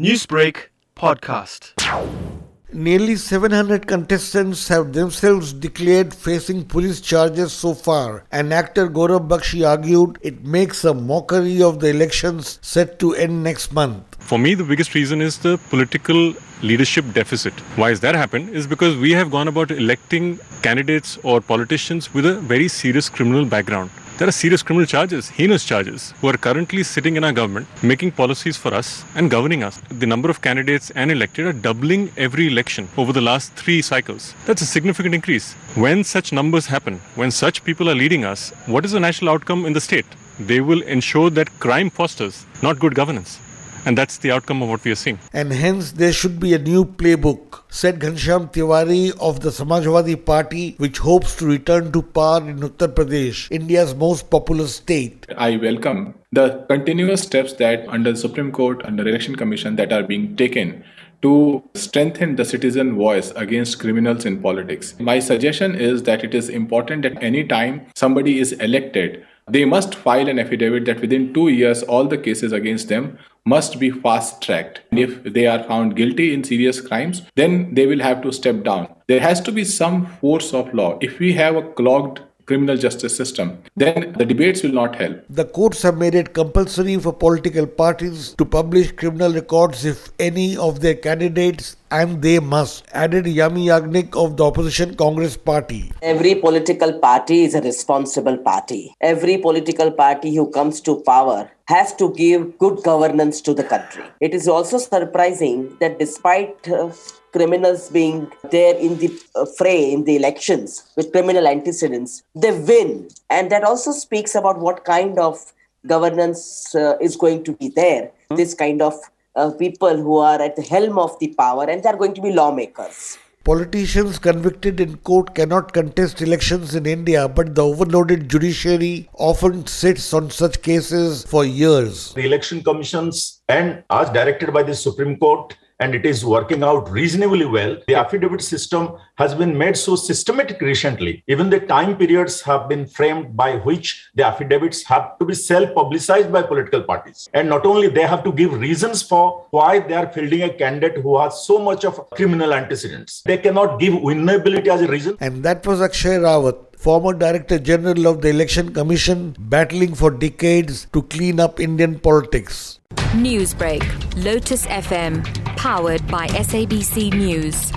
Newsbreak podcast. Nearly 700 contestants have themselves declared facing police charges so far, and actor Gaurav Bakshi argued it makes a mockery of the elections set to end next month. For me, the biggest reason is the political leadership deficit. Why has that happened? Is because we have gone about electing candidates or politicians with a very serious criminal background. There are serious criminal charges, heinous charges, who are currently sitting in our government, making policies for us and governing us. The number of candidates and elected are doubling every election over the last three cycles. That's a significant increase. When such numbers happen, when such people are leading us, what is the national outcome in the state? They will ensure that crime fosters, not good governance. And that's the outcome of what we are seeing. And hence there should be a new playbook, said Ghanshyam Tiwari of the Samajwadi Party, which hopes to return to power in Uttar Pradesh, India's most populous state. I welcome the continuous steps that under the Supreme Court, under Election Commission that are being taken to strengthen the citizen voice against criminals in politics. My suggestion is that it is important that any time somebody is elected, they must file an affidavit that within two years all the cases against them must be fast tracked. If they are found guilty in serious crimes, then they will have to step down. There has to be some force of law. If we have a clogged criminal justice system, then the debates will not help. The courts have made it compulsory for political parties to publish criminal records if any of their candidates and they must, added Amee Yajnik of the opposition Congress party. Every political party is a responsible party. Every political party who comes to power has to give good governance to the country. It is also surprising that despite uh, criminals being there in the uh, fray in the elections with criminal antecedents, they win. And that also speaks about what kind of governance uh, is going to be there. This kind of uh, people who are at the helm of the power and they are going to be lawmakers. Politicians convicted in court cannot contest elections in India, but the overloaded judiciary often sits on such cases for years. The election commissions and as directed by the Supreme Court and it is working out reasonably well. The affidavit system has been made so systematic recently. Even the time periods have been framed by which the affidavits have to be self-publicized by political parties. And not only they have to give reasons for why they are fielding a candidate who has so much of criminal antecedents. They cannot give winnability as a reason. And that was Akshay Rout, former Director General of the Election Commission, battling for decades to clean up Indian politics. Newsbreak, Lotus FM, powered by SABC News.